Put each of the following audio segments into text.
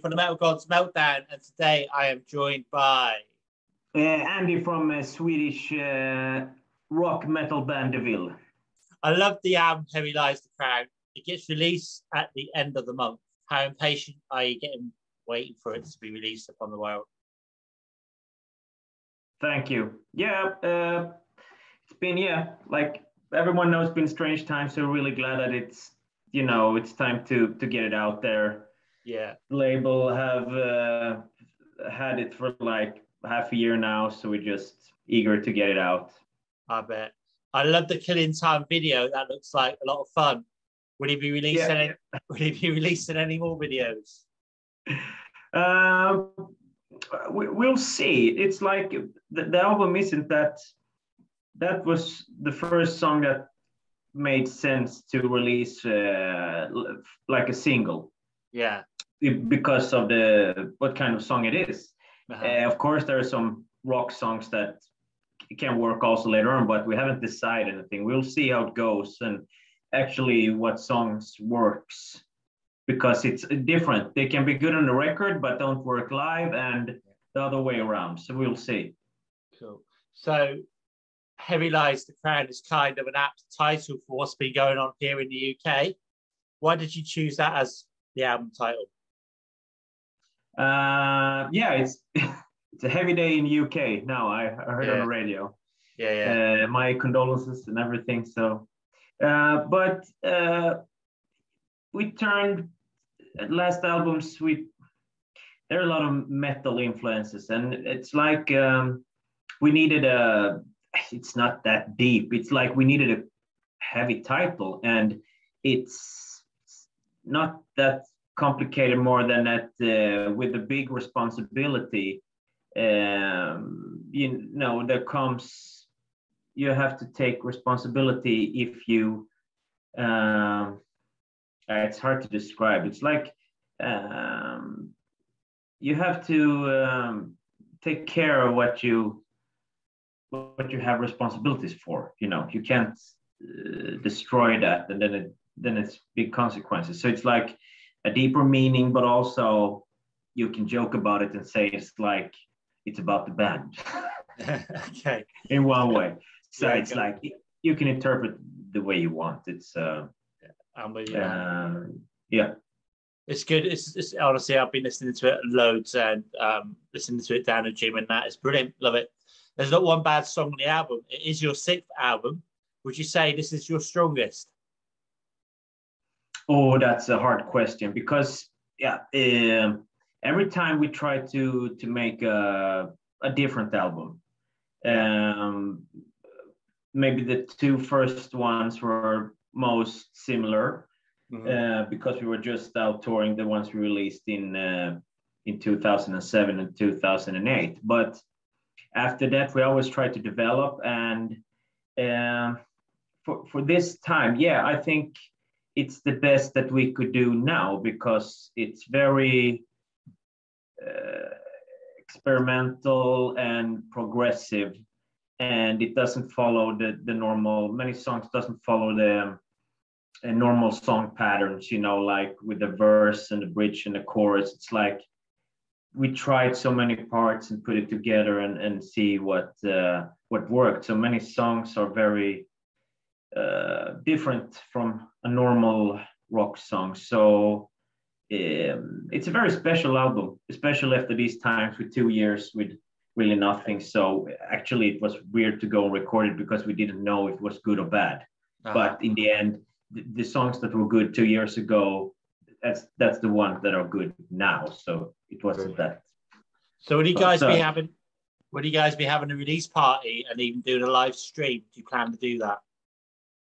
From the Metal Gods Meltdown, and today I am joined by uh, Andy from uh, Swedish uh, rock metal band Deville. I love the album Heavy Lies the Crown. It gets released at the end of the month. How impatient are you getting waiting for it to be released upon the world? Thank you. Yeah, uh, it's been yeah, like everyone knows, it's been strange times. So really glad that it's you know it's time to to get it out there. Yeah. Label have uh, had it for like half a year now, so we're just eager to get it out. I bet. I love the Killing Time video. That looks like a lot of fun. Will he be releasing? Yeah. Any, will he be releasing any more videos? Um, we, will see. It's like the, the album isn't that. That was the first song that made sense to release uh, like a single. Yeah. Because of the what kind of song it is. Uh-huh. Uh, of course, there are some rock songs that can work also later on, but we haven't decided anything. We'll see how it goes and actually what songs works because it's different. They can be good on the record, but don't work live, and the other way around. So we'll see. Cool. So Heavy Lies the Crown is kind of an apt title for what's been going on here in the UK. Why did you choose that as the album title? Uh, yeah, it's it's a heavy day in UK now. I, I heard yeah. on the radio. Yeah, yeah. Uh, my condolences and everything. So, uh, but uh, we turned last albums. We there are a lot of metal influences, and it's like um, we needed a. It's not that deep. It's like we needed a heavy title, and it's not that complicated more than that uh, with the big responsibility um, you know there comes you have to take responsibility if you um, it's hard to describe. It's like um, you have to um, take care of what you what you have responsibilities for you know. You can't uh, destroy that and then it then it's big consequences. So it's like a deeper meaning, but also you can joke about it and say it's like it's about the band. okay. In one way. So yeah, it's like you can interpret the way you want. It's uh, I'm with you. Uh, yeah. It's good. It's, it's, honestly, I've been listening to it loads and um, listening to it down the gym and that. It's brilliant. Love it. There's not one bad song on the album. It is your sixth album. Would you say this is your strongest? Oh, that's a hard question because yeah, um, every time we try to to make a a different album, um, maybe the two first ones were most similar mm-hmm. uh, because we were just out touring the ones we released in uh, in 2007 and 2008. But after that, we always try to develop and. Uh, for, for this time, yeah, I think it's the best that we could do now because it's very uh, experimental and progressive and it doesn't follow the, the normal many songs doesn't follow the uh, normal song patterns you know like with the verse and the bridge and the chorus. It's like we tried so many parts and put it together and, and see what uh, what worked. So many songs are very uh, different from a normal rock song. So um, it's a very special album, especially after these times with two years with really nothing. So actually, it was weird to go and record it because we didn't know if it was good or bad. Uh-huh. But in the end, the, the, songs that were good two years ago, that's that's the ones that are good now. So it wasn't that. So would you guys so, be having? Would you guys be having a release party and even doing a live stream? Do you plan to do that?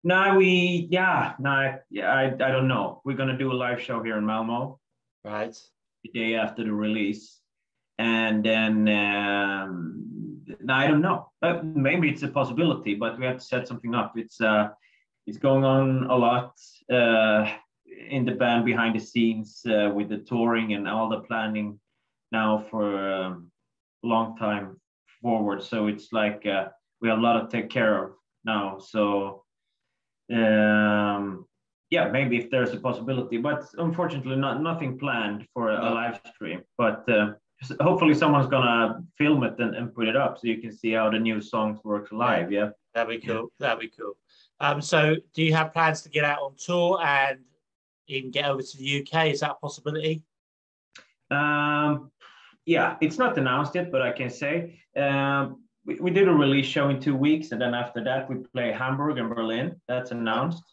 No, we yeah, no, yeah, I, I don't know. We're gonna do a live show here in Malmo, right? The day after the release, and then um, no, I don't know. But maybe it's a possibility, but we have to set something up. It's uh, it's going on a lot uh, in the band behind the scenes uh, with the touring and all the planning now for a long time forward. So it's like uh, we have a lot to take care of now. So um, yeah, maybe if there's a possibility, but unfortunately, not nothing planned for a, live stream. But uh, hopefully, someone's gonna film it and, and put it up so you can see how the new songs work live. Yeah, that'd be cool. Yeah. That'd be cool. Um, so, do you have plans to get out on tour and even get over to the UK? Is that a possibility? Um, yeah, it's not announced yet, but I can say um, we, we did a release show in two weeks, and then after that we play Hamburg and Berlin. That's announced.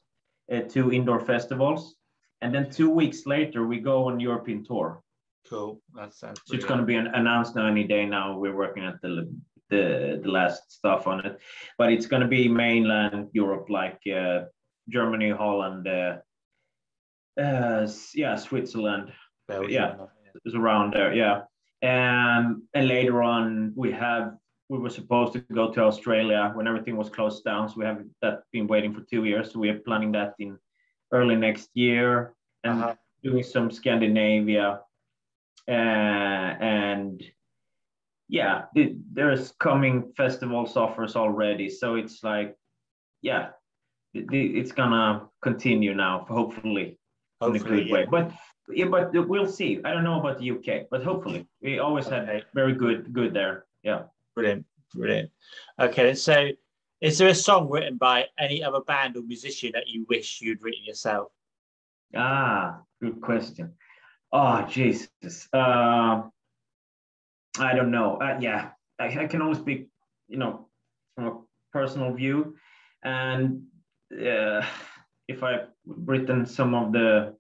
Uh, two indoor festivals, and then two weeks later we go on European tour. Cool. That sounds. So it's going to be an, announced any day now. We're working at the the the last stuff on it, but it's going to be mainland Europe, like uh, Germany, Holland, uh, uh, yeah, Switzerland. Belgium. Yeah, it's around there. Yeah, and and later on we have we were supposed to go to Australia when everything was closed down. So we have that been waiting for two years. So we are planning that in early next year and uh-huh. doing some Scandinavia. Uh, and yeah, it, there's coming festivals offers already. So it's like, yeah, it, it's gonna continue now, hopefully, hopefully in a good yeah. way. But yeah, but we'll see. I don't know about the UK, but hopefully we always okay. had very good, good there. Yeah. Brilliant, brilliant. Okay, so is there a song written by any other band or musician that you wish you'd written yourself? Ah, good question. Oh, Jesus. Uh, I don't know. Uh, yeah, I, I, can only speak, you know, from a personal view. And uh, if I've written some of the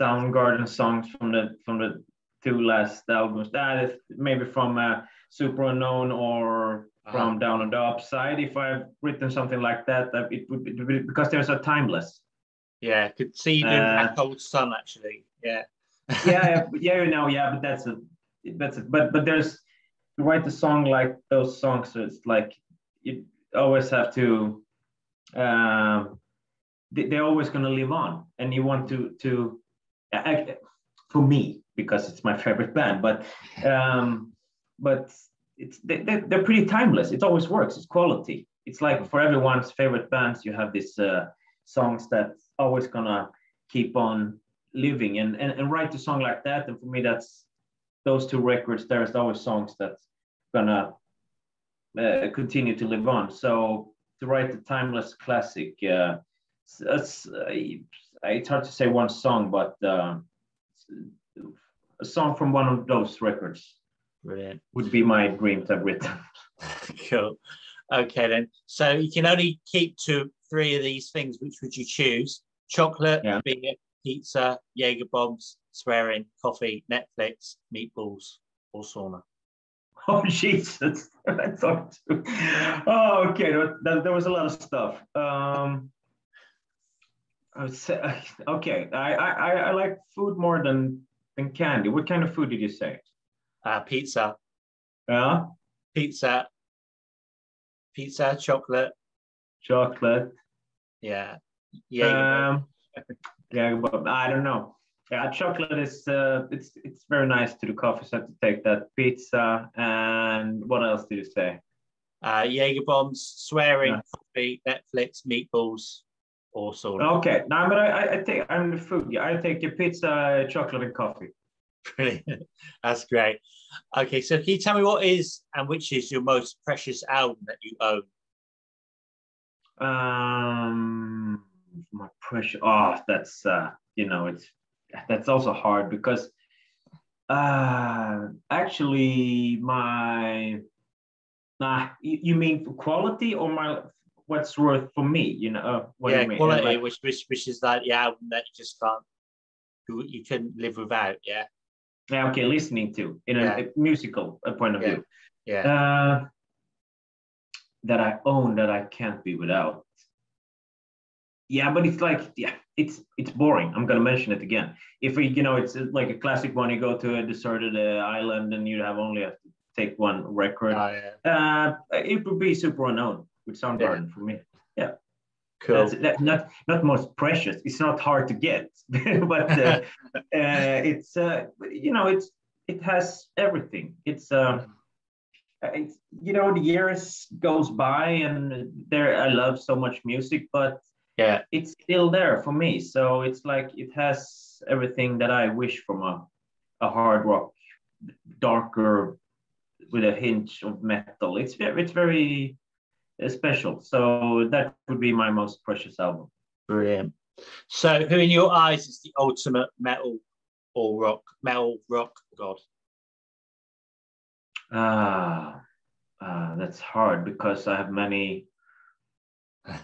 Soundgarden songs from the from the two last albums, that is maybe from uh, Superunknown or uh-huh. from Down on the Upside. If I've written something like that, it would be because there's a timeless. Yeah, could see you doing uh, Black Hole Sun actually. Yeah. yeah, yeah, you know, yeah, but that's a that's a, but but there's to write a song like those songs, so it's like you always have to. Um, they, they're always going to live on, and you want to to. for me, because it's my favorite band, but um, but it's they, they're pretty timeless. It always works. It's quality. It's like for everyone's favorite bands, you have these uh, songs that's always gonna keep on living and, and and write a song like that. And for me, that's those two records. There's always songs that's gonna uh, continue to live on. So to write a timeless classic, uh, it's, uh, it's hard to say one song, but uh, a song from one of those records Brilliant. Would be my dream to have written. cool. Okay then. So you can only keep to three of these things. Which would you choose? Chocolate, yeah. beer, pizza, Jaeger bombs, swearing, coffee, Netflix, meatballs, or sauna. Oh Jesus! I thought. Oh, okay. There, there, was a lot of stuff. Um, I would say okay. I, I I like food more than than candy. What kind of food did you say? Uh, pizza. Yeah. Pizza. Pizza, chocolate. Chocolate. Yeah. Yeah. Um, yeah, but I don't know. Yeah, chocolate is uh, it's it's very nice to the coffee so to take that pizza and what else did you say? Uh, Jaeger bombs, swearing, yeah. coffee, Netflix, meatballs, Okay, no, but I, I take I'm the food. Yeah, I take a pizza, chocolate, and coffee. Brilliant. That's great. Okay, so can you tell me what is and which is your most precious album that you own? Um, my precious. Oh, that's uh, you know, it's that's also hard because uh, actually, my nah, you, you mean quality or my what's worth for me? You know, uh, what yeah, quality, like, which, which which is that the album that you just can't, you, you couldn't live without. Yeah yeah, okay, listening to in a, yeah. a musical point of yeah. view. Yeah. Uh, that I own that I can't be without. Yeah, but it's like yeah, it's it's boring. I'm gonna mention it again. If we, you know, it's like a classic one. You go to a deserted uh, island and you have only have to take one record. Oh, yeah. uh, it would be Superunknown with Soundgarden yeah. for me. Yeah. Cool. That's not not most precious. It's not hard to get, but uh, uh, it's uh, you know it's it has everything. It's um, it's you know the years goes by and there I love so much music, but Yeah. It's still there for me. So it's like it has everything that I wish from a, a hard rock, darker with a hint of metal. It's very, it's very special. So that would be my most precious album. Brilliant. So, who in your eyes is the ultimate metal or rock, metal rock god? Ah, uh, that's hard because I have many.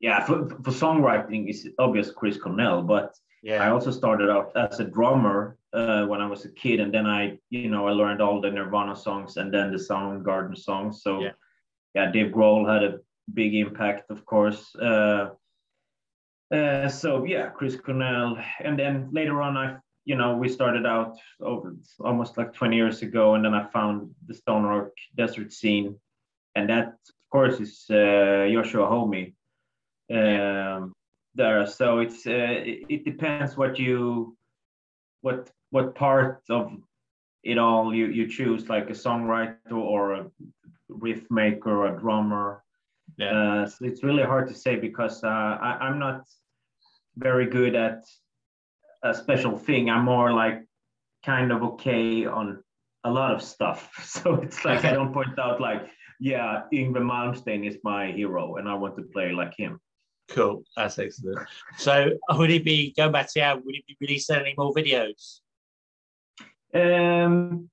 yeah, for, for songwriting, it's obvious Chris Cornell, but yeah. I also started out as a drummer uh, when I was a kid, and then I, you know, I learned all the Nirvana songs and then the Soundgarden songs. So, yeah, yeah Dave Grohl had a big impact, of course. Uh, uh, so yeah, Chris Cornell, and then later on, I, you know, we started out over almost like 20 years ago, and then I found the Stone Rock Desert scene, and that, of course, is uh, Joshua Homme. Um, there. So it's uh, it depends what you what what part of it all you you choose, like a songwriter or a riff maker or a drummer. Yeah. Uh, so it's really hard to say because uh, I, I'm not very good at a special thing. I'm more like kind of okay on a lot of stuff. So it's like I don't point out like, yeah, Yngwie Malmsteen is my hero and I want to play like him. Cool. That's excellent. So would he be going back to the would he be releasing any more videos? Um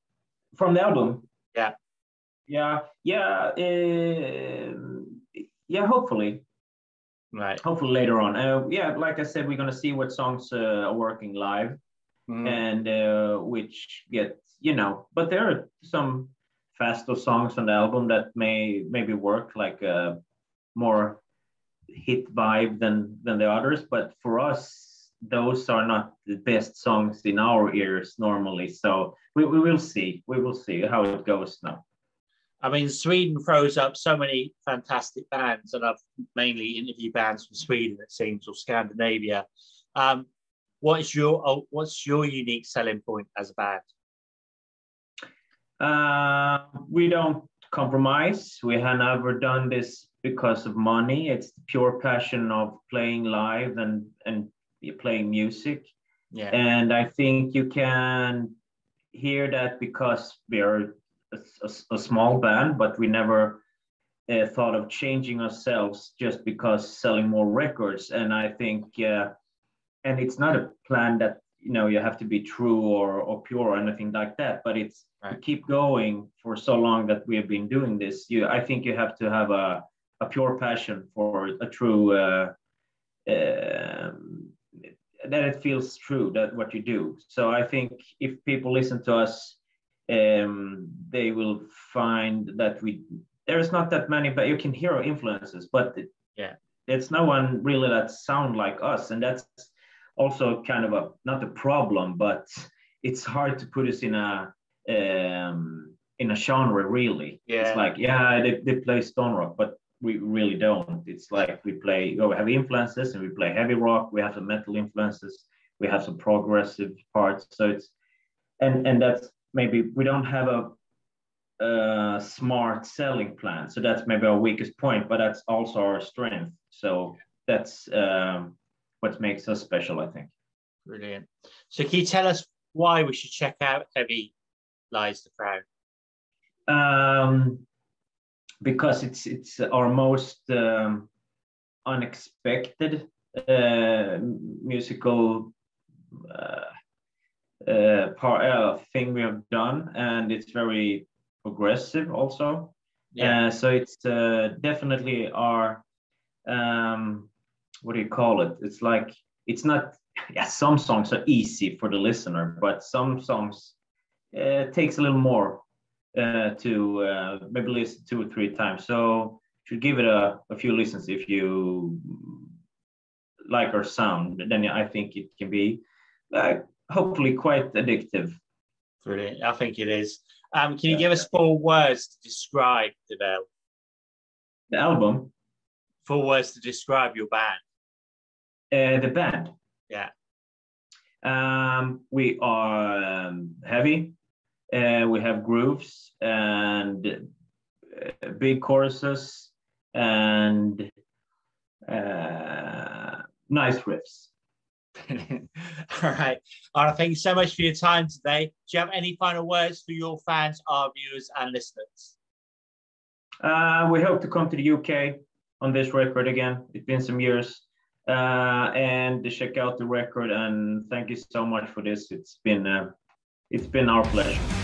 from the album? Yeah. Yeah. Yeah. Uh, yeah, hopefully. Right. Hopefully later on. Uh, yeah, like I said, we're gonna see what songs uh, are working live mm. and uh, which get, you know, but there are some faster songs on the album that may maybe work like a more hit vibe than than the others but for us those are not the best songs in our ears normally so we, we will see we will see how it goes now I mean, Sweden throws up so many fantastic bands, and I've mainly interviewed bands from Sweden, it seems, or Scandinavia. Um, what is your oh, what's your unique selling point as a band? Uh, we don't compromise. We have never done this because of money. It's the pure passion of playing live and and playing music. Yeah. And I think you can hear that because we're a, a, a small band, but we never uh, thought of changing ourselves just because selling more records. And I think, uh, and it's not a plan that you know you have to be true or, or pure or anything like that, but it's right. to keep going for so long that we have been doing this. You, I think you have to have a a pure passion for a true uh, um, that it feels true that what you do. So I think if people listen to us, um, they will find that we there is not that many, but you can hear our influences, but yeah, it's no one really that sound like us, and that's also kind of a not a problem, but it's hard to put us in a um, in a genre really. Yeah. It's like yeah, they, they play stone rock, but we really don't. It's like we play, you know, we have influences and we play heavy rock. We have some metal influences. We have some progressive parts. So it's, and and that's maybe we don't have a, a smart selling plan. So that's maybe our weakest point, but that's also our strength. So that's um, what makes us special, I think. Brilliant. So can you tell us why we should check out Heavy Lies the Crown? Um, because it's it's our most um, unexpected uh, musical uh, uh, part, uh, thing we have done, and it's very progressive also. Yeah. Uh, so it's uh, definitely our um, what do you call it? It's like it's not. Yeah, some songs are easy for the listener, but some songs uh, takes a little more uh, to uh, maybe listen two or three times. So should give it a, a few listens if you like our sound. Then I think it can be uh, hopefully quite addictive. Brilliant. I think it is. Um, can you give us four words to describe the bell? The album. Four words to describe your band. Uh, the band. Yeah. Um, we are um, heavy, uh, we have grooves and uh, big choruses and uh, nice riffs. All right. All right. Thank you so much for your time today. Do you have any final words for your fans, our viewers, and listeners? Uh, we hope to come to the UK on this record again. It's been some years. Uh, and to check out the record and thank you so much for this. It's been uh, it's been our pleasure.